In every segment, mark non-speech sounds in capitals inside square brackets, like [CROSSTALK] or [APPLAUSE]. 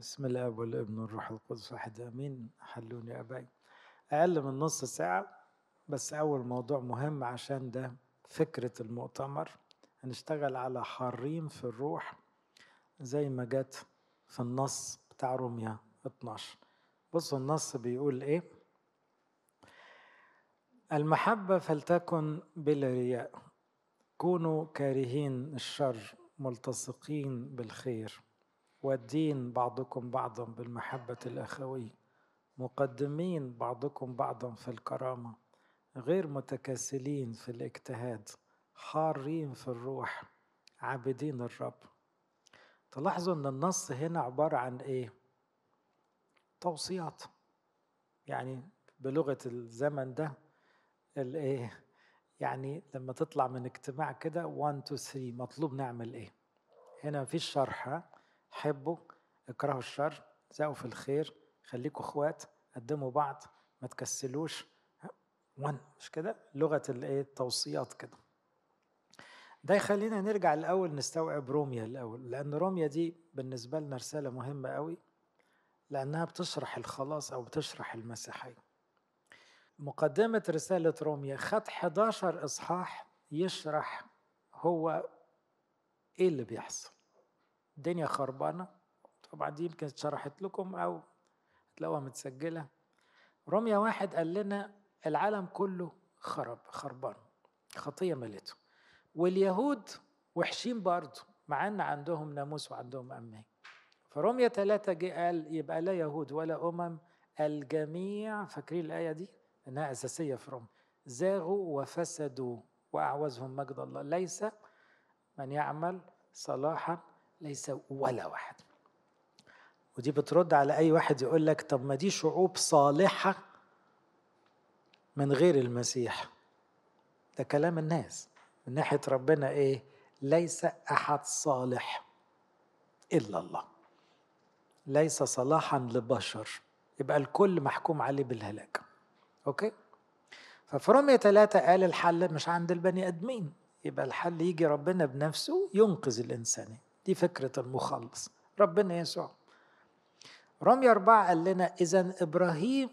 بسم الله والابن والروح القدس واحد آمين. حلوني ابائي أقل من نص ساعة بس أول موضوع مهم عشان ده فكرة المؤتمر. هنشتغل على حريم في الروح زي ما جت في النص بتاع روميا 12 بصوا النص بيقول إيه؟ المحبة فلتكن بلا رياء كونوا كارهين الشر ملتصقين بالخير. والدين بعضكم بعضا بالمحبة الأخوية مقدمين بعضكم بعضا في الكرامة غير متكاسلين في الاجتهاد حارين في الروح عابدين الرب. تلاحظوا إن النص هنا عبارة عن إيه؟ توصيات. يعني بلغة الزمن ده الإيه؟ يعني لما تطلع من اجتماع كده 1 2 3 مطلوب نعمل إيه؟ هنا مفيش شرح حبوا اكرهوا الشر زقوا في الخير خليكوا اخوات قدموا بعض ما تكسلوش. وان مش كده؟ لغة الايه؟ التوصيات كده. ده يخلينا نرجع الأول نستوعب روميا الأول لأن روميا دي بالنسبة لنا رسالة مهمة قوي لأنها بتشرح الخلاص أو بتشرح المسيحية. مقدمة رسالة روميا خد 11 إصحاح يشرح هو إيه اللي بيحصل. الدنيا خربانة. طبعا دي يمكن اتشرحت لكم أو تلاقوها متسجلة. رمية واحد قال لنا العالم كله خرب خربان. خطية ملته. واليهود وحشين برضه مع إن عندهم ناموس وعندهم أمين. فرمية ثلاثة جه قال يبقى لا يهود ولا أمم الجميع فاكرين الآية دي؟ إنها أساسية في روم زاغوا وفسدوا وأعوزهم مجد الله. ليس من يعمل صلاحا ليس ولا واحد. ودي بترد على أي واحد يقول لك طب ما دي شعوب صالحة من غير المسيح. ده كلام الناس. من ناحية ربنا إيه؟ ليس أحد صالح إلا الله. ليس صلاحا لبشر. يبقى الكل محكوم عليه بالهلاك. أوكي؟ ففي رمية ثلاثة قال الحل مش عند البني آدمين. يبقى الحل يجي ربنا بنفسه ينقذ الإنسان. دي فكرة المخلص. ربنا يسوع. رمي أربعة قال لنا إذا إبراهيم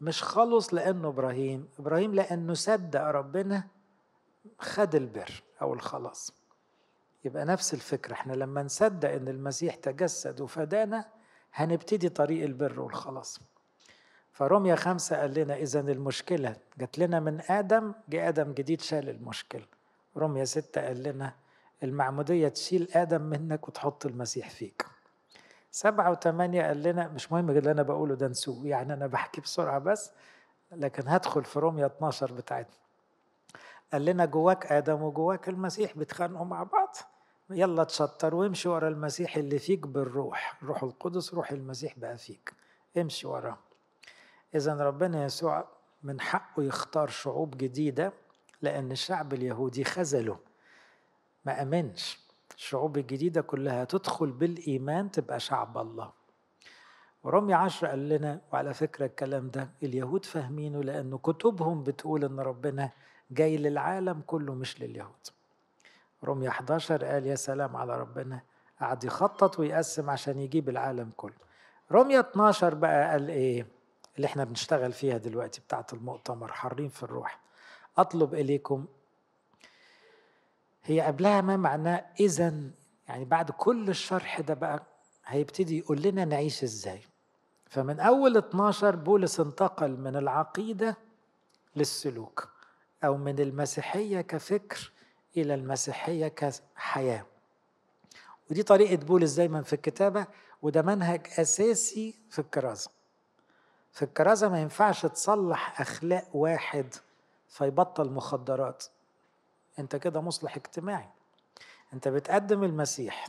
مش خلص لأنه إبراهيم. إبراهيم لأنه صدق ربنا خد البر أو الخلاص. يبقى نفس الفكرة. إحنا لما نصدق إن المسيح تجسد وفدانا هنبتدي طريق البر والخلاص. فرمية خمسة قال لنا إذا المشكلة جات لنا من آدم جه آدم جديد شال المشكلة رمية ستة قال لنا المعمودية تشيل آدم منك وتحط المسيح فيك. سبعة وثمانية قال لنا مش مهم اللي أنا بقوله ده نسوه يعني أنا بحكي بسرعة بس لكن هدخل في رومية 12 بتاعتنا. قال لنا جواك آدم وجواك المسيح بيتخانقوا مع بعض. يلا تشطر وامشي ورا المسيح اللي فيك بالروح. الروح القدس روح المسيح بقى فيك. امشي وراه. إذا ربنا يسوع من حقه يختار شعوب جديدة لأن الشعب اليهودي خذله. ما أمنش. الشعوب الجديدة كلها تدخل بالإيمان تبقى شعب الله. ورمي عشر قال لنا وعلى فكرة الكلام ده اليهود فاهمينه لأنه كتبهم بتقول إن ربنا جاي للعالم كله مش لليهود. رمي 11 قال يا سلام على ربنا قعد يخطط ويقسم عشان يجيب العالم كله. رمية 12 بقى قال إيه؟ اللي إحنا بنشتغل فيها دلوقتي بتاعت المؤتمر حارين في الروح. أطلب إليكم هي قبلها ما معناه إذا يعني بعد كل الشرح ده بقى هيبتدي يقول لنا نعيش إزاي. فمن أول 12 بولس انتقل من العقيدة للسلوك أو من المسيحية كفكر إلى المسيحية كحياة. ودي طريقة بولس دايما في الكتابة وده منهج أساسي في الكرازة في الكرازة ما ينفعش تصلح أخلاق واحد فيبطل مخدرات. انت كده مصلح اجتماعي. انت بتقدم المسيح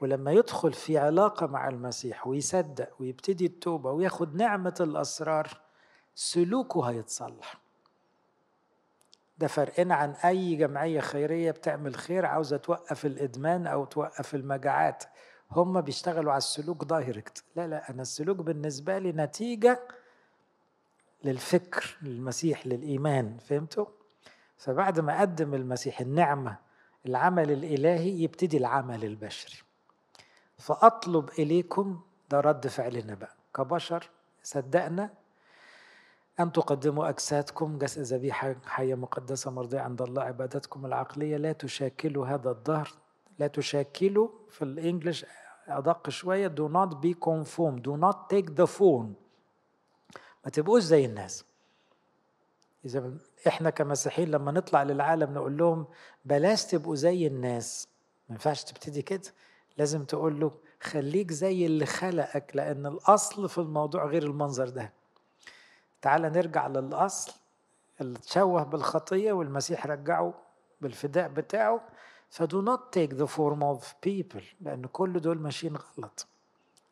ولما يدخل في علاقة مع المسيح ويصدق ويبتدي التوبة وياخد نعمة الأسرار سلوكه هيتصلح. ده فرقنا عن أي جمعية خيرية بتعمل خير عاوزة توقف الإدمان أو توقف المجاعات. هم بيشتغلوا على السلوك دايركت. لا لا أنا السلوك بالنسبة لي نتيجة للفكر للمسيح للإيمان. فهمتوا؟ فبعد ما قدم المسيح النعمة العمل الإلهي يبتدي العمل البشري. فأطلب إليكم ده رد فعلنا بقى كبشر صدقنا أن تقدموا أجسادكم جسد ذبيحة حية مقدسة مرضية عند الله عبادتكم العقلية. لا تشاكلوا هذا الظهر لا تشاكلوا في الإنجليش أدق شوية do not be conformed do not take the phone. ما تبقوش زي الناس. إذا إحنا كمسيحيين لما نطلع للعالم نقول لهم بلاش تبقوا زي الناس. ما ينفعش تبتدي كده. لازم تقول له خليك زي اللي خلقك لأن الأصل في الموضوع غير المنظر ده. تعال نرجع للأصل اللي تشوه بالخطية والمسيح رجعه بالفداء بتاعه. فدو not take the form of people لأن كل دول ماشيين غلط.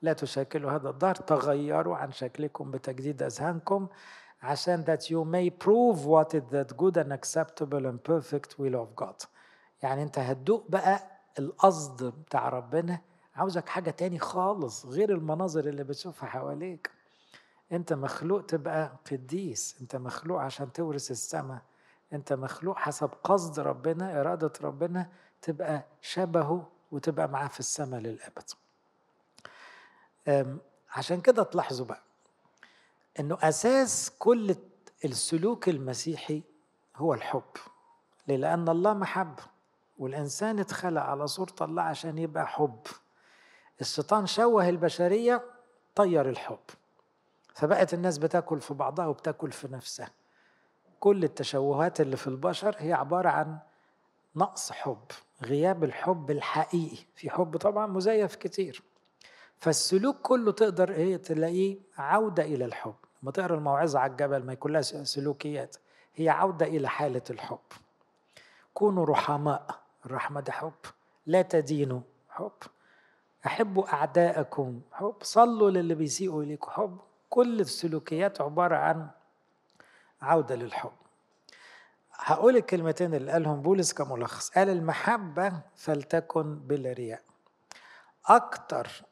لا تشكلوا هذا الظهر تغيروا عن شكلكم بتجديد أذهانكم. عشان that you may prove what is that good and acceptable and perfect will of God. يعني انت هتدوق بقى القصد بتاع ربنا. عاوزك حاجة تاني خالص غير المناظر اللي بتشوفها حواليك. انت مخلوق تبقى قديس. انت مخلوق عشان تورث السماء. انت مخلوق حسب قصد ربنا إرادة ربنا تبقى شبهه وتبقى معاه في السماء للأبد. عشان كده تلاحظوا بقى. إنه أساس كل السلوك المسيحي هو الحب؟ لأن الله محب والإنسان اتخلق على صورة الله عشان يبقى حب. الشيطان شوه البشرية طير الحب. فبقت الناس بتاكل في بعضها وبتاكل في نفسها. كل التشوهات اللي في البشر هي عبارة عن نقص حب غياب الحب الحقيقي. في حب طبعا مزيف كتير. فالسلوك كله تقدر إيه تلاقيه عودة إلى الحب. لما تقرأ الموعظة على الجبل ما كلها سلوكيات هي عودة إلى حالة الحب. كونوا رحماء الرحمة ده حب. لا تدينوا حب. أحبوا أعداءكم حب. صلوا للي بيسيئوا إليكم حب. كل السلوكيات عبارة عن عودة للحب. هقول الكلمتين اللي قالهم بولس كملخص. قال المحبة فلتكن بلا رياء أكتر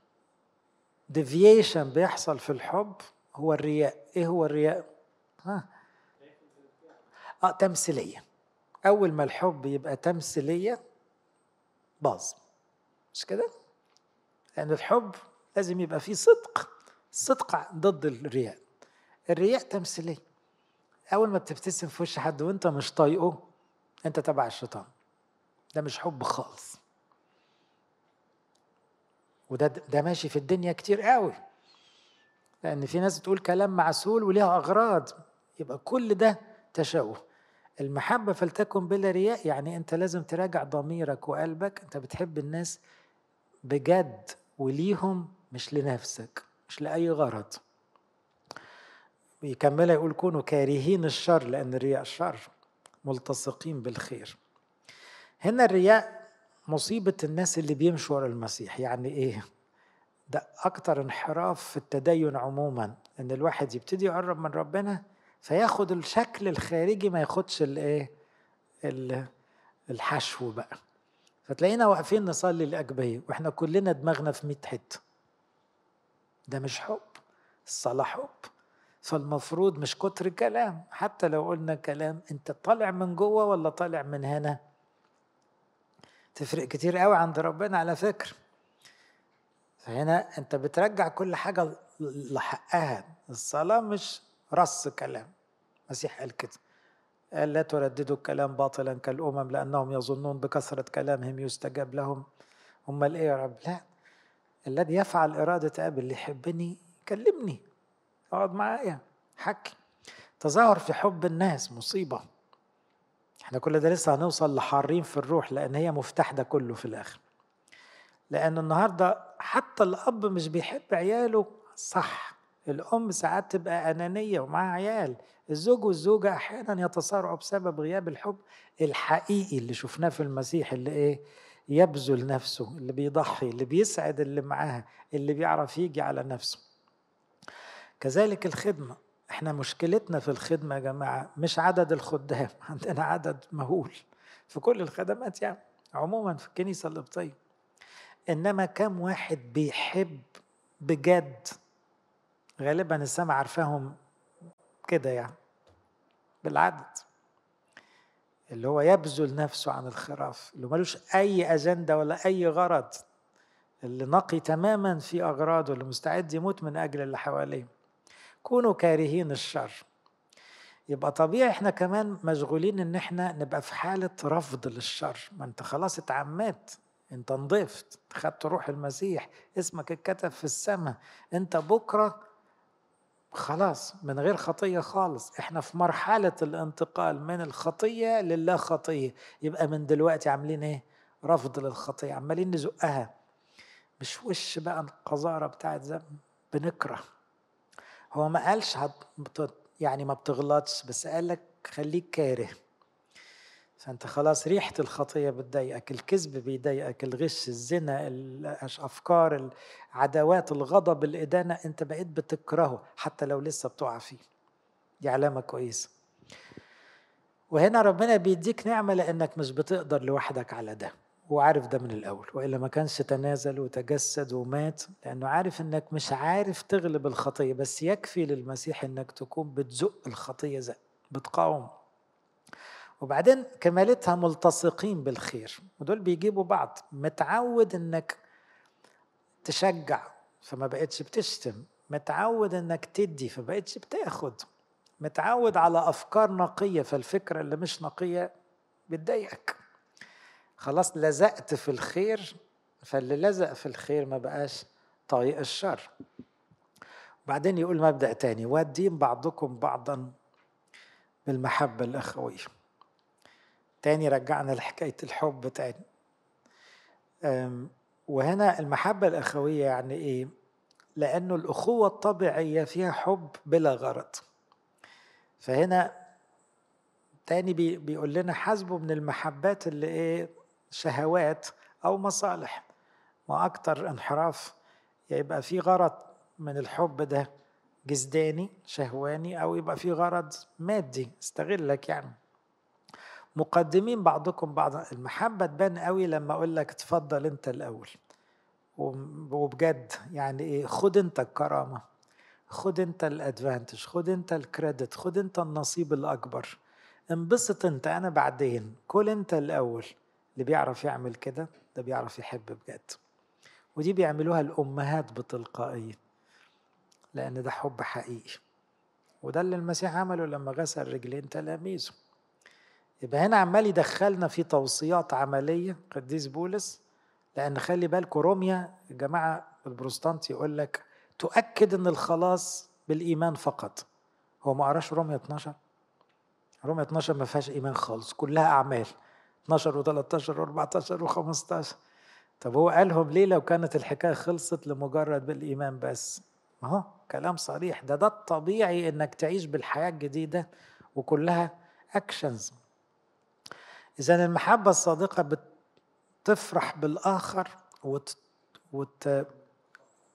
ديفيشن بيحصل في الحب هو الرياء. إيه هو الرياء؟ ها؟ آه تمثيلية. أول ما الحب يبقى تمثيلية باظ. مش كده؟ لأن الحب لازم يبقى فيه صدق. الصدق ضد الرياء. الرياء تمثيلية. أول ما بتبتسم في وش حد وأنت مش طايقه أنت تبع الشيطان. ده مش حب خالص. وده ده ماشي في الدنيا كتير قوي. لأن في ناس تقول كلام معسول وليها أغراض. يبقى كل ده تشوه. المحبة فلتكن بلا رياء يعني أنت لازم تراجع ضميرك وقلبك. أنت بتحب الناس بجد وليهم مش لنفسك مش لأي غرض. بيكملها يقول كونوا كارهين الشر لأن الرياء شر. ملتصقين بالخير. هنا الرياء مصيبة الناس اللي بيمشوا ورا المسيح. يعني إيه؟ ده أكتر انحراف في التدين عموما إن الواحد يبتدي يقرب من ربنا فياخد الشكل الخارجي ما ياخدش الإيه الحشو بقى. فتلاقينا واقفين نصلي الأجبية وإحنا كلنا دماغنا في 100 حتة. ده مش حب الصلاة حب. فالمفروض مش كتر كلام حتى لو قلنا كلام أنت طالع من جوه ولا طالع من هنا؟ تفرق كتير قوي عند ربنا على فكرة فهنا انت بترجع كل حاجة لحقها. الصلاة مش رص كلام. المسيح قال كده. قال لا ترددوا الكلام باطلا كالأمم لأنهم يظنون بكثرة كلامهم يستجاب لهم. أمال إيه يا رب؟ لا. الذي يفعل إرادة أبي اللي يحبني كلمني اقعد معايا. حكي. تظاهر في حب الناس مصيبة. إحنا كل ده لسه هنوصل لحارين في الروح لأن هي مفتاح ده كله في الآخر. لأن النهاردة حتى الأب مش بيحب عياله. صح الأم ساعات تبقى أنانية ومعاها عيال. الزوج والزوجة أحيانا يتصارعوا بسبب غياب الحب الحقيقي اللي شفناه في المسيح اللي إيه؟ يبذل نفسه اللي بيضحي اللي بيسعد اللي معاها اللي بيعرف يجي على نفسه. كذلك الخدمة. إحنا مشكلتنا في الخدمة يا جماعة مش عدد الخدام [LAUGHS] عندنا عدد مهول في كل الخدمات يعني عموما في الكنيسة القبطية إنما كم واحد بيحب بجد غالبا السماء عارفاهم كده يعني بالعدد. اللي هو يبذل نفسه عن الخراف اللي ملوش أي أجندة ولا أي غرض اللي نقي تماما في أغراضه اللي مستعد يموت من أجل اللي حواليه. كونوا كارهين الشر. يبقى طبيعي إحنا كمان مشغولين إن إحنا نبقى في حالة رفض للشر. ما أنت خلاص اتعمدت أنت نضفت خدت روح المسيح اسمك اتكتب في السماء. أنت بكرة خلاص من غير خطية خالص. إحنا في مرحلة الانتقال من الخطية لله خطية. يبقى من دلوقتي عاملين إيه؟ رفض للخطية عمالين نزقها. مش وش بقى القذارة بتاعت زمان بنكره. هو ما قالش يعني ما بتغلطش بس قال لك خليك كاره. فأنت خلاص ريحة الخطية بتضايقك الكذب بيضايقك الغش الزنا الافكار العداوات الغضب الإدانة أنت بقيت بتكرهه حتى لو لسه بتقع فيه. دي علامة كويسة. وهنا ربنا بيديك نعمة لأنك مش بتقدر لوحدك على ده. وعارف ده من الأول وإلا ما كانش تنازل وتجسد ومات لأنه عارف إنك مش عارف تغلب الخطية بس يكفي للمسيح إنك تكون بتزق الخطية زي بتقاوم. وبعدين كمالتها ملتصقين بالخير ودول بيجيبوا بعض. متعود إنك تشجع فما بقتش بتشتم متعود إنك تدي فبقتش بتاخد متعود على أفكار نقية فالفكرة اللي مش نقية بتضايقك. خلاص لزقت في الخير فاللي لزق في الخير ما بقاش طايق الشر. وبعدين يقول مبدأ تاني وادين بعضكم بعضا بالمحبة الأخوية تاني رجعنا لحكاية الحب تاني. وهنا المحبة الأخوية يعني إيه؟ لأنه الأخوة الطبيعية فيها حب بلا غرض. فهنا تاني بيقول لنا حاسبوا من المحبات اللي إيه؟ شهوات أو مصالح. ما أكتر انحراف يبقى في غرض من الحب ده جسداني شهواني أو يبقى في غرض مادي استغلك يعني. مقدمين بعضكم بعضا المحبة تبان قوي لما أقول لك تفضل أنت الأول. وبجد يعني إيه خد أنت الكرامة خد أنت الأدفانتج خد أنت الكريدت خد أنت النصيب الأكبر. انبسط أنت أنا بعدين. كل أنت الأول. اللي بيعرف يعمل كده ده بيعرف يحب بجد. ودي بيعملوها الأمهات بتلقائية لأن ده حب حقيقي. وده اللي المسيح عمله لما غسل رجلين تلاميذه. يبقى هنا عمال يدخلنا في توصيات عملية قديس بولس لأن خلي بالكم روميا الجماعة البروستانت يقول لك تؤكد أن الخلاص بالإيمان فقط. هو ما قراش روميا 12 روميا 12 ما فيهاش إيمان خالص كلها أعمال. 12 و13 و14 و15 طب هو قالهم ليه لو كانت الحكاية خلصت لمجرد بالإيمان بس؟ ما هو كلام صريح. ده ده الطبيعي إنك تعيش بالحياة الجديدة وكلها اكشنز اذا المحبة الصادقة بتفرح بالآخر وت... وت...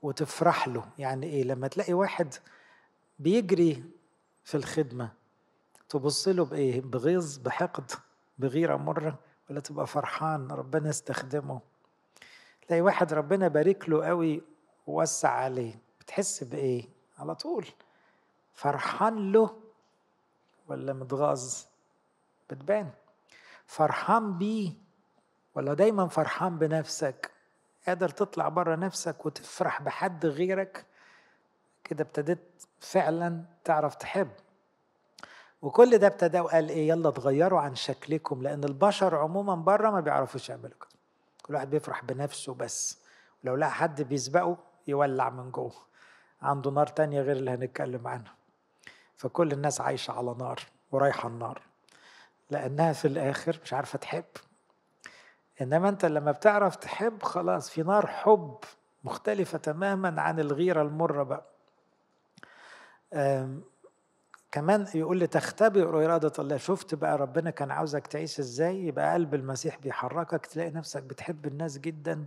وتفرح له. يعني إيه؟ لما تلاقي واحد بيجري في الخدمة تبص له بإيه؟ بغيظ بحقد. بغيرة مرة ولا تبقى فرحان ربنا يستخدمه. تلاقي واحد ربنا بارك له قوي ووسع عليه بتحس بإيه؟ على طول. فرحان له ولا متغاظ؟ بتبان. فرحان بيه ولا دايما فرحان بنفسك؟ قادر تطلع بره نفسك وتفرح بحد غيرك؟ كده ابتديت فعلا تعرف تحب. وكل ده ابتدى وقال إيه يلا تغيروا عن شكلكم لأن البشر عموما بره ما بيعرفوش يعملوا كده. كل واحد بيفرح بنفسه بس. ولو لقى حد بيسبقه يولع من جوه. عنده نار تانية غير اللي هنتكلم عنها. فكل الناس عايشة على نار ورايحة النار. لأنها في الآخر مش عارفة تحب. إنما أنت لما بتعرف تحب خلاص في نار حب مختلفة تماما عن الغيرة المرة بقى. كمان يقول لي تختبئ إرادة الله. شفت بقى ربنا كان عاوزك تعيش إزاي؟ يبقى قلب المسيح بيحركك تلاقي نفسك بتحب الناس جدا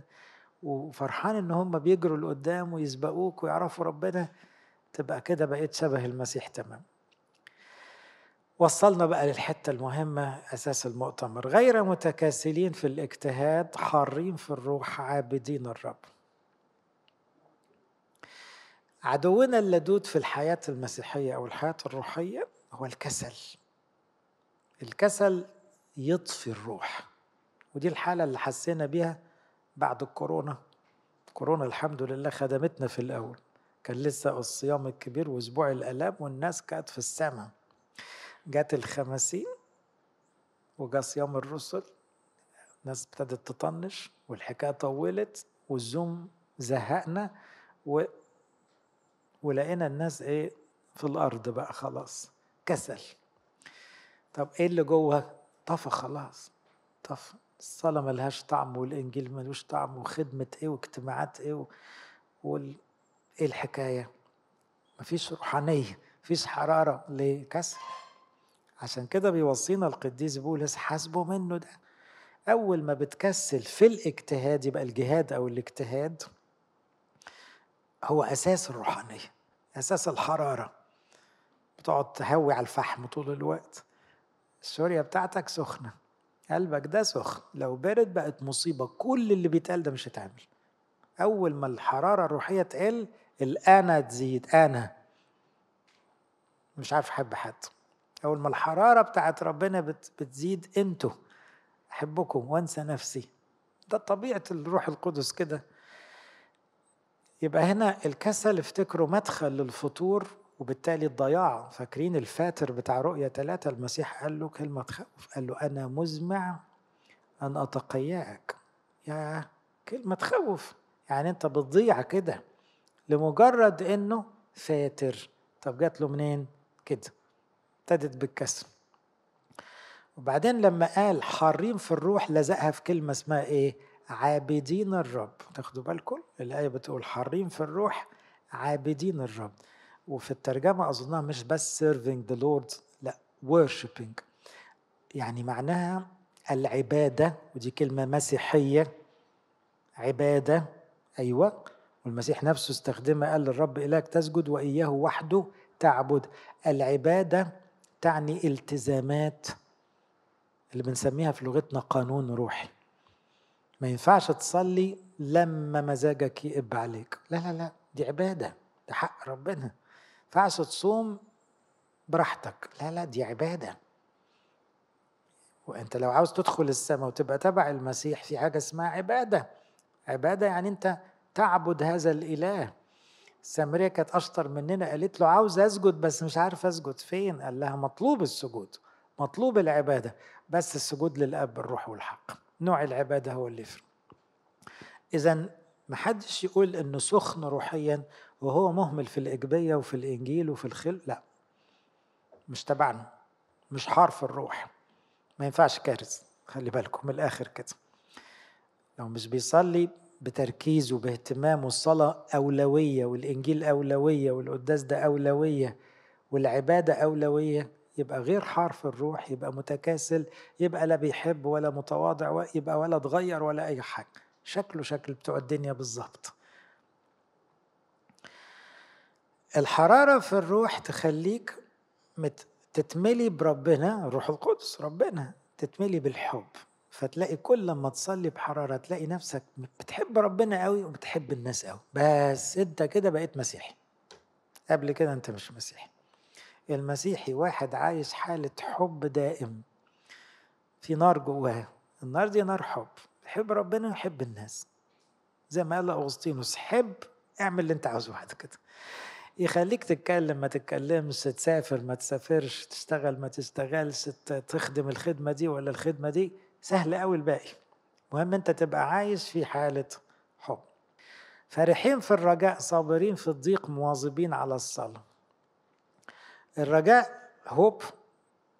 وفرحان إن هم بيجروا لقدام ويسبقوك ويعرفوا ربنا. تبقى كده بقيت شبه المسيح تمام وصلنا بقى للحتة المهمة أساس المؤتمر. غير متكاسلين في الاجتهاد حارين في الروح عابدين الرب. عدونا اللدود في الحياة المسيحية أو الحياة الروحية هو الكسل. الكسل يطفي الروح. ودي الحالة اللي حسينا بيها بعد الكورونا. كورونا الحمد لله خدمتنا في الأول. كان لسه الصيام الكبير وأسبوع الآلام والناس كانت في السماء. جات الخمسين وجا صيام الرسل. الناس ابتدت تطنش والحكاية طولت والزوم زهقنا. ولقينا الناس إيه في الأرض بقى خلاص كسل. طب إيه اللي جوه؟ طفى خلاص طفى. الصلاة ملهاش طعم والإنجيل ملوش طعم وخدمة إيه واجتماعات إيه و... وال... إيه الحكاية؟ مفيش روحانية مفيش حرارة. ليه؟ كسل. عشان كده بيوصينا القديس بولس حاسبه منه ده. أول ما بتكسل في الاجتهاد يبقى الجهاد أو الاجتهاد هو أساس الروحانية أساس الحرارة. بتقعد تهوي على الفحم طول الوقت. السوريا بتاعتك سخنة قلبك ده سخن. لو برد بقت مصيبة كل اللي بيتقال ده مش هتعمل. أول ما الحرارة الروحية تقل الأنا تزيد أنا مش عارف أحب حد. أول ما الحرارة بتاعت ربنا بتزيد أنتوا أحبكم وأنسى نفسي. ده طبيعة الروح القدس كده. يبقى هنا الكسل افتكروا مدخل للفطور وبالتالي الضياع. فاكرين الفاتر بتاع رؤية ثلاثة؟ المسيح قال له كلمة تخوف قال له أنا مزمع أن أتقياك. يا كلمة تخوف يعني أنت بتضيع كده لمجرد إنه فاتر. طب جات له منين؟ كده. ابتدت بالكسر وبعدين لما قال حارين في الروح لزقها في كلمة اسمها إيه؟ عابدين الرب. تاخدوا بالكم؟ الآية بتقول حارين في الروح عابدين الرب. وفي الترجمة أظنها مش بس serving the Lord لا worshiping. يعني معناها العبادة ودي كلمة مسيحية. عبادة أيوة. والمسيح نفسه استخدمها قال للرب إلهك تسجد وإياه وحده تعبد. العبادة تعني التزامات اللي بنسميها في لغتنا قانون روحي. ما ينفعش تصلي لما مزاجك يقب عليك. لا لا لا دي عبادة ده حق ربنا. ينفعش تصوم براحتك. لا لا دي عبادة. وأنت لو عاوز تدخل السماء وتبقى تبع المسيح في حاجة اسمها عبادة. عبادة يعني أنت تعبد هذا الإله. السامرية كانت أشطر مننا قالت له عاوز أسجد بس مش عارف أسجد فين. قال لها مطلوب السجود مطلوب العبادة بس السجود للأب بالروح والحق. نوع العبادة هو اللي يفرق. إذا محدش يقول إنه سخن روحيا وهو مهمل في الإجبية وفي الإنجيل وفي الخل لا. مش تبعنا. مش حار في الروح. ما ينفعش كارث خلي بالكم من الآخر كده. لو مش بيصلي بتركيز وباهتمام والصلاة أولوية والإنجيل أولوية والقداس ده أولوية والعبادة أولوية يبقى غير حار في الروح يبقى متكاسل يبقى لا بيحب ولا متواضع يبقى ولا اتغير ولا أي حاجة. شكله شكل بتوع الدنيا بالظبط. الحرارة في الروح تخليك تتملي بربنا الروح القدس ربنا تتملي بالحب. فتلاقي كل لما تصلي بحرارة تلاقي نفسك بتحب ربنا قوي وبتحب الناس قوي بس أنت كده بقيت مسيحي. قبل كده أنت مش مسيحي. المسيحي واحد عايش حالة حب دائم في نار جواه. النار دي نار حب. يحب ربنا ويحب الناس. زي ما قال أغسطينوس حب اعمل اللي انت عاوزه بعد كده. يخليك تتكلم ما تتكلمش تسافر ما تسافرش تشتغل ما تشتغلش تخدم الخدمة دي ولا الخدمة دي. سهل قوي الباقي. مهم انت تبقى عايش في حالة حب. فرحين في الرجاء صابرين في الضيق مواظبين على الصلاة. الرجاء هوب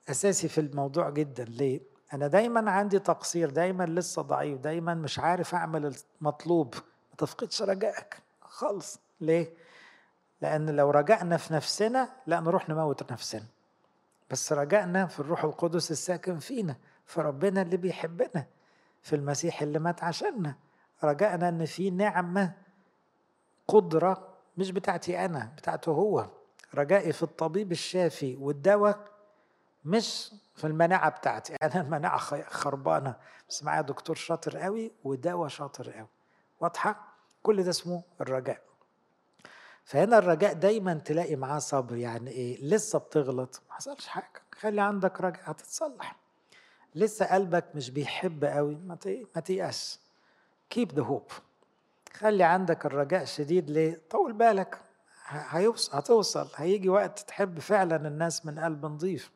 أساسي في الموضوع جدا. ليه؟ أنا دايما عندي تقصير دايما لسه ضعيف دايما مش عارف أعمل المطلوب. ما تفقدش رجائك خالص. ليه؟ لأن لو رجعنا في نفسنا لا نروح نموت نفسنا. بس رجعنا في الروح القدس الساكن فينا في ربنا اللي بيحبنا في المسيح اللي مات عشاننا. رجعنا إن في نعمة قدرة مش بتاعتي أنا بتاعته هو. رجائي في الطبيب الشافي والدواء مش في المناعة بتاعتي. [LAUGHS] أنا المناعة خربانة. بس معايا دكتور شاطر قوي ودواء شاطر قوي. واضحة؟ كل ده اسمه الرجاء. فهنا الرجاء دايما تلاقي معاه صبر. يعني إيه؟ لسه بتغلط. ما حصلش حاجة. خلي عندك رجاء. هتتصلح. لسه قلبك مش بيحب قوي. ما تيأس. كيب ذا هوب خلي عندك الرجاء شديد ليه؟ طول بالك. هيوصل هتوصل هيجي وقت تحب فعلا الناس من قلب نظيف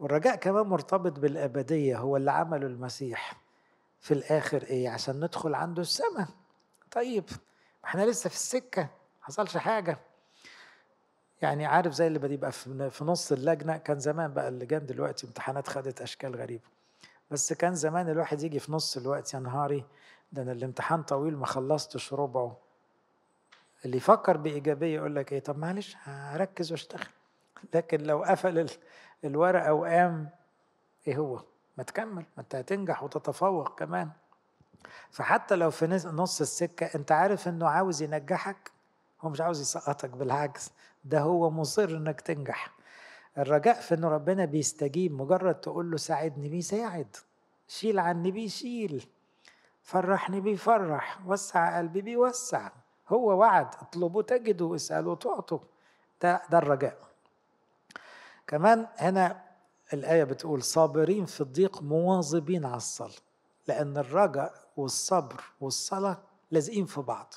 والرجاء كمان مرتبط بالأبدية هو اللي عمله المسيح. في الآخر إيه؟ عشان ندخل عنده السماء طيب إحنا لسه في السكة حصلش حاجة؟ يعني عارف زي اللي بيبقى في نص اللجنة كان زمان بقى اللجان دلوقتي امتحانات خدت أشكال غريبة. بس كان زمان الواحد يجي في نص الوقت يا نهاري ده أنا الامتحان طويل ما خلصتش ربعه. اللي يفكر بإيجابية يقول لك إيه طب معلش هركز وأشتغل. لكن لو قفل الورقة وقام إيه هو؟ ما تكمل ما أنت هتنجح وتتفوق كمان. فحتى لو في نص السكة أنت عارف إنه عاوز ينجحك هو مش عاوز يسقطك بالعكس ده هو مصر إنك تنجح. الرجاء في إنه ربنا بيستجيب مجرد تقول له ساعدني بيساعد شيل عني بيشيل فرحني بيفرح وسع قلبي بيوسع هو وعد اطلبوا تجدوا اسألوا تعطوا ده, ده الرجاء. كمان هنا الآية بتقول صابرين في الضيق مواظبين على الصلاة لأن الرجاء والصبر والصلاة لازقين في بعض.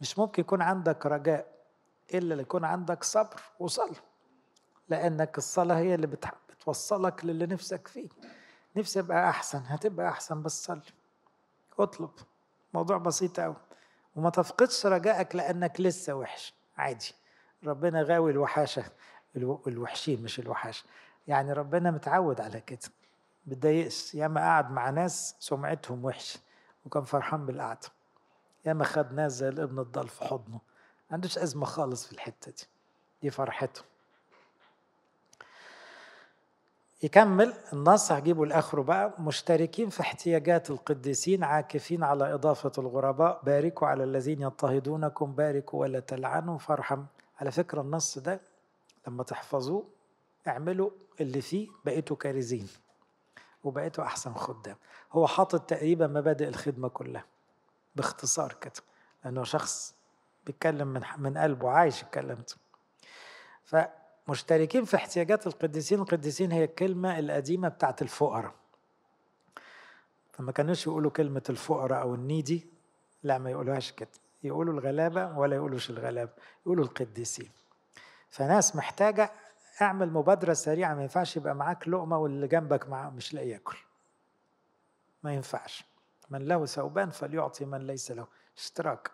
مش ممكن يكون عندك رجاء إلا يكون عندك صبر وصلاة. لأنك الصلاة هي اللي بتوصلك للي نفسك فيه. نفسي أبقى أحسن هتبقى أحسن بس صلي. اطلب. موضوع بسيط أوي. وما تفقدش رجائك لأنك لسه وحش. عادي. ربنا غاوي الوحاشة الوحشين مش الوحاشة يعني ربنا متعود على كده. بتضايقش. ياما قعد مع ناس سمعتهم وحشة وكان فرحان بالقعدة. ياما خد ناس زي الابن الضال في حضنه. ما عندوش أزمة خالص في الحتة دي. دي فرحته. يكمل. النص هجيبه لاخره بقى مشتركين في احتياجات القديسين عاكفين على إضافة الغرباء. باركوا على الذين يضطهدونكم باركوا ولا تلعنوا فارحم على فكرة النص ده لما تحفظوه اعملوا اللي فيه بقيتوا كارزين وبقيتوا أحسن خدام. هو حاطط تقريبا مبادئ الخدمة كلها باختصار كده لأنه شخص بيتكلم من من قلبه عايش الكلام ده. فمشتركين في احتياجات القديسين القديسين هي الكلمة القديمة بتاعت الفقراء. فما كانوش يقولوا كلمة الفقراء أو النيدي لا ما يقولوهاش كده. يقولوا الغلابة ولا يقولوش الغلابة يقولوا القديسين. فناس محتاجة أعمل مبادرة سريعة ما ينفعش يبقى معاك لقمة واللي جنبك معاه مش لاقي ياكل. ما ينفعش. من له ثوبان فليعطي من ليس له. اشتراك.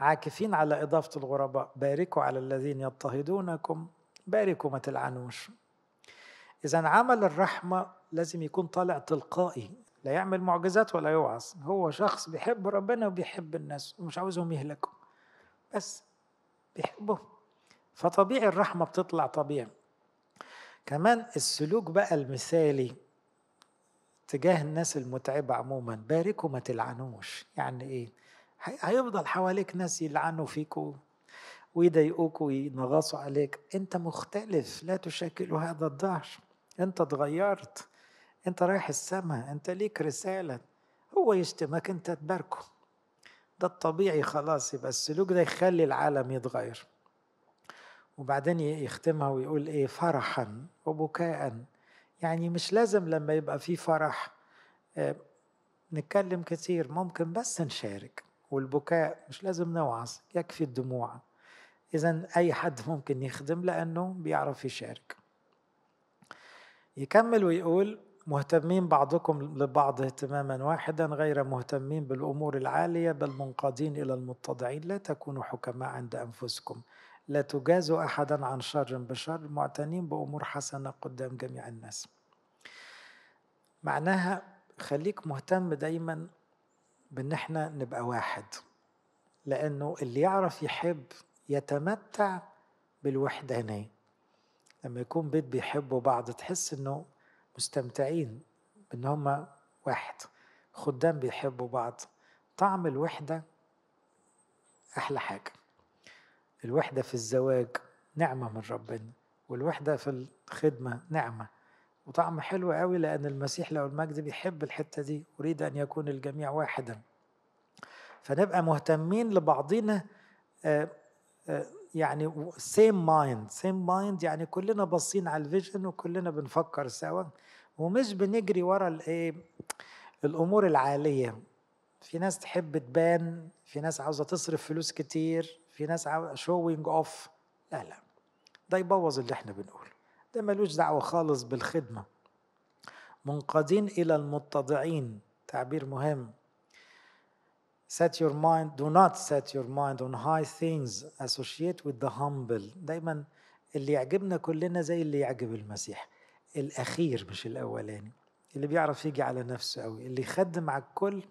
عاكفين على إضافة الغرباء. باركوا على الذين يضطهدونكم. باركوا ما تلعنوش. إذا عمل الرحمة لازم يكون طالع تلقائي لا يعمل معجزات ولا يوعظ. هو شخص بيحب ربنا وبيحب الناس ومش عاوزهم يهلكوا. بس بيحبهم. فطبيعي الرحمة بتطلع طبيعي. كمان السلوك بقى المثالي تجاه الناس المتعبة عموما باركوا ما تلعنوش. يعني إيه؟ هيفضل حواليك ناس يلعنوا فيكوا. ويضايقوك وينغصوا عليك. انت مختلف لا تشكل هذا الظهر انت اتغيرت. انت رايح السماء انت ليك رسالة. هو يشتمك انت تباركه. ده الطبيعي خلاص. يبقى السلوك ده يخلي العالم يتغير. وبعدين يختمها ويقول إيه؟ فرحا وبكاء. يعني مش لازم لما يبقى في فرح آه، نتكلم كتير. ممكن بس نشارك. والبكاء مش لازم نوعظ. يكفي الدموع. اذا أي حد ممكن يخدم لأنه بيعرف يشارك. يكمل ويقول مهتمين بعضكم لبعض اهتماما واحدا غير مهتمين بالأمور العالية بل منقادين إلى المتضعين. لا تكونوا حكماء عند أنفسكم. لا تجازوا أحدا عن شر بشر. معتنين بأمور حسنة قدام جميع الناس. معناها خليك مهتم دايما بإن إحنا نبقى واحد. لأنه اللي يعرف يحب يتمتع بالوحدانية. لما يكون بيت بيحبوا بعض تحس إنه مستمتعين بإن هما واحد. خدام بيحبوا بعض. طعم الوحدة أحلى حاجة. الوحدة في الزواج نعمة من ربنا والوحدة في الخدمة نعمة. وطعم حلو قوي لأن المسيح لو المجد بيحب الحتة دي أريد أن يكون الجميع واحدا. فنبقى مهتمين لبعضنا آه، يعني same mind same mind يعني كلنا باصين على ال vision وكلنا بنفكر سوا. ومش بنجري ورا الايه الأمور العالية. في ناس تحب تبان في ناس عاوزة تصرف فلوس كتير في ناس showing off لا لا. ده يبوظ اللي إحنا بنقوله. ده ملوش دعوة خالص بالخدمة. منقادين إلى المتضعين. تعبير مهم. Set your mind do not set your mind on high things associate with the humble. دايما اللي يعجبنا كلنا زي اللي يعجب المسيح. الأخير مش الأولاني. اللي بيعرف يجي على نفسه قوي اللي يخدم على الكل.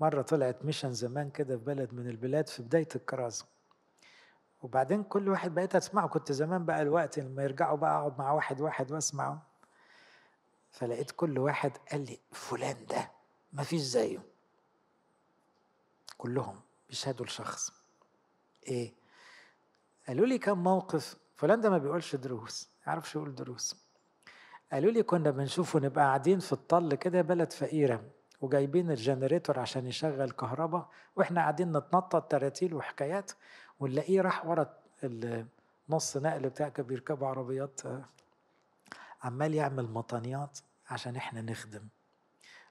مرة طلعت ميشن زمان كده في بلد من البلاد في بداية الكرازة. وبعدين كل واحد بقيت أسمعه. كنت زمان بقى الوقت لما يرجعوا بقى أقعد مع واحد واحد وأسمعه. فلقيت كل واحد قال لي فلان ده ما فيش زيه. كلهم بيشهدوا لشخص إيه؟ قالوا لي كم موقف فلان ده ما بيقولش دروس يعرفش يقول دروس. قالوا لي كنا بنشوفه نبقى قاعدين في الطل كده بلد فقيرة وجايبين ال generator عشان يشغل كهرباء وإحنا قاعدين نتنطط تراتيل وحكايات ونلاقيه راح ورا النص نقل بتاع بيركبوا عربيات عمال يعمل مطانيات عشان إحنا نخدم.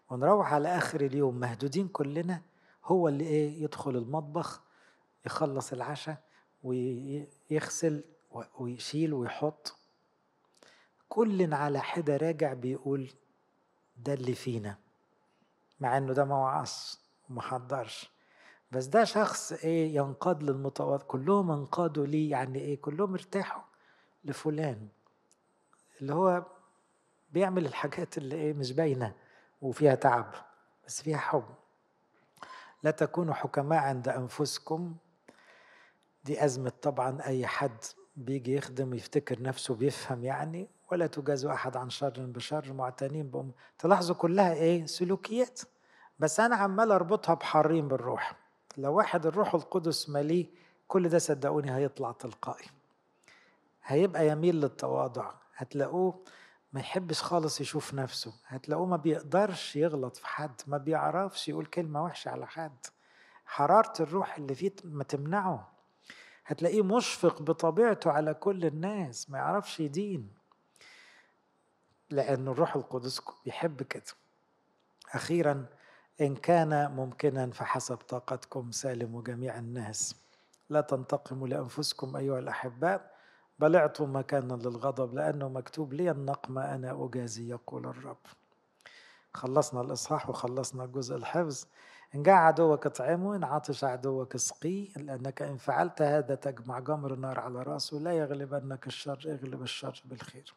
ونروح على آخر اليوم مهدودين كلنا هو اللي إيه يدخل المطبخ يخلص العشاء ويغسل ويشيل ويحط. كل على حدة راجع بيقول ده اللي فينا مع إنه ده ما وعص وما حضرش. بس ده شخص إيه ينقاد للمتواضع كلهم انقادوا ليه يعني إيه كلهم ارتاحوا لفلان. اللي هو بيعمل الحاجات اللي إيه مش باينة وفيها تعب بس فيها حب. لا تكونوا حكماء عند أنفسكم. دي أزمة طبعا أي حد بيجي يخدم يفتكر نفسه بيفهم يعني. ولا تجازوا أحد عن شر بشر معتنين بأم. تلاحظوا كلها إيه؟ سلوكيات. بس أنا عمال أربطها بحرين بالروح. لو واحد الروح القدس مليه كل ده صدقوني هيطلع تلقائي. هيبقى يميل للتواضع. هتلاقوه ما يحبش خالص يشوف نفسه. هتلاقوه ما بيقدرش يغلط في حد ما بيعرفش يقول كلمة وحشة على حد. حرارة الروح اللي فيه ما تمنعه. هتلاقيه مشفق بطبيعته على كل الناس ما يعرفش يدين. لأن الروح القدس بيحب كده. أخيرا إن كان ممكنا فحسب طاقتكم سالموا جميع الناس. لا تنتقموا لأنفسكم أيها الأحباء. بل اعطوا مكانا للغضب لأنه مكتوب لي النقمة أنا أجازي يقول الرب. خلصنا الإصحاح وخلصنا جزء الحفظ. إن جاع عدوك اطعمه إن عطش عدوك اسقيه لأنك إن فعلت هذا تجمع جمر النار على رأسه لا يغلبنك الشر اغلب الشر بالخير.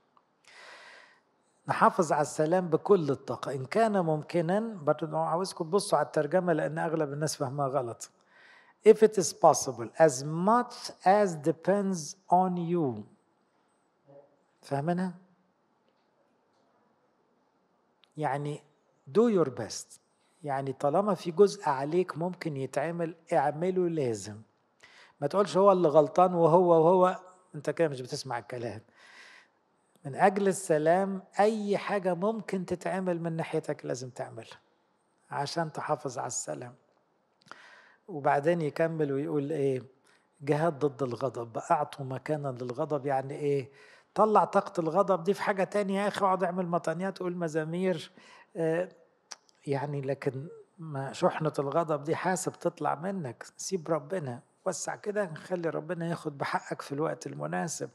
نحافظ على السلام بكل الطاقة. إن كان ممكنا برضه عاوزكم تبصوا على الترجمة لأن أغلب الناس فهمها غلط. If it is possible as much as depends on you. فاهمينها؟ يعني do your best. يعني طالما في جزء عليك ممكن يتعمل اعمله لازم. ما تقولش هو اللي غلطان وهو وهو. انت كده مش بتسمع الكلام. من أجل السلام أي حاجة ممكن تتعمل من ناحيتك لازم تعملها عشان تحافظ على السلام. وبعدين يكمل ويقول إيه جهاد ضد الغضب أعطوا مكانا للغضب يعني إيه طلع طاقة الغضب دي في حاجة تانية يا أخي اقعد اعمل مطانيات قول مزامير آه يعني لكن ما شحنة الغضب دي حاسب تطلع منك سيب ربنا وسع كده خلي ربنا ياخد بحقك في الوقت المناسب.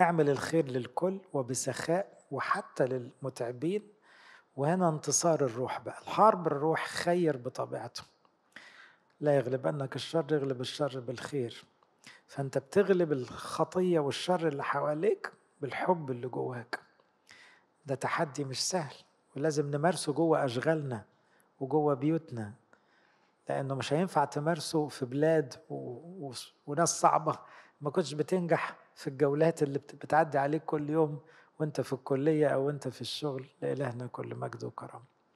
اعمل الخير للكل وبسخاء وحتى للمتعبين وهنا انتصار الروح بقى الحرب الروح خير بطبيعته لا يغلبنك الشر يغلب الشر بالخير. فأنت بتغلب الخطية والشر اللي حواليك بالحب اللي جواك. ده تحدي مش سهل ولازم نمارسه جوه أشغالنا وجوه بيوتنا لأنه مش هينفع تمارسه في بلاد و... و... وناس صعبة. ما كنتش بتنجح في الجولات اللي بتعدي عليك كل يوم وأنت في الكلية أو أنت في الشغل. لإلهنا كل مجد وكرم.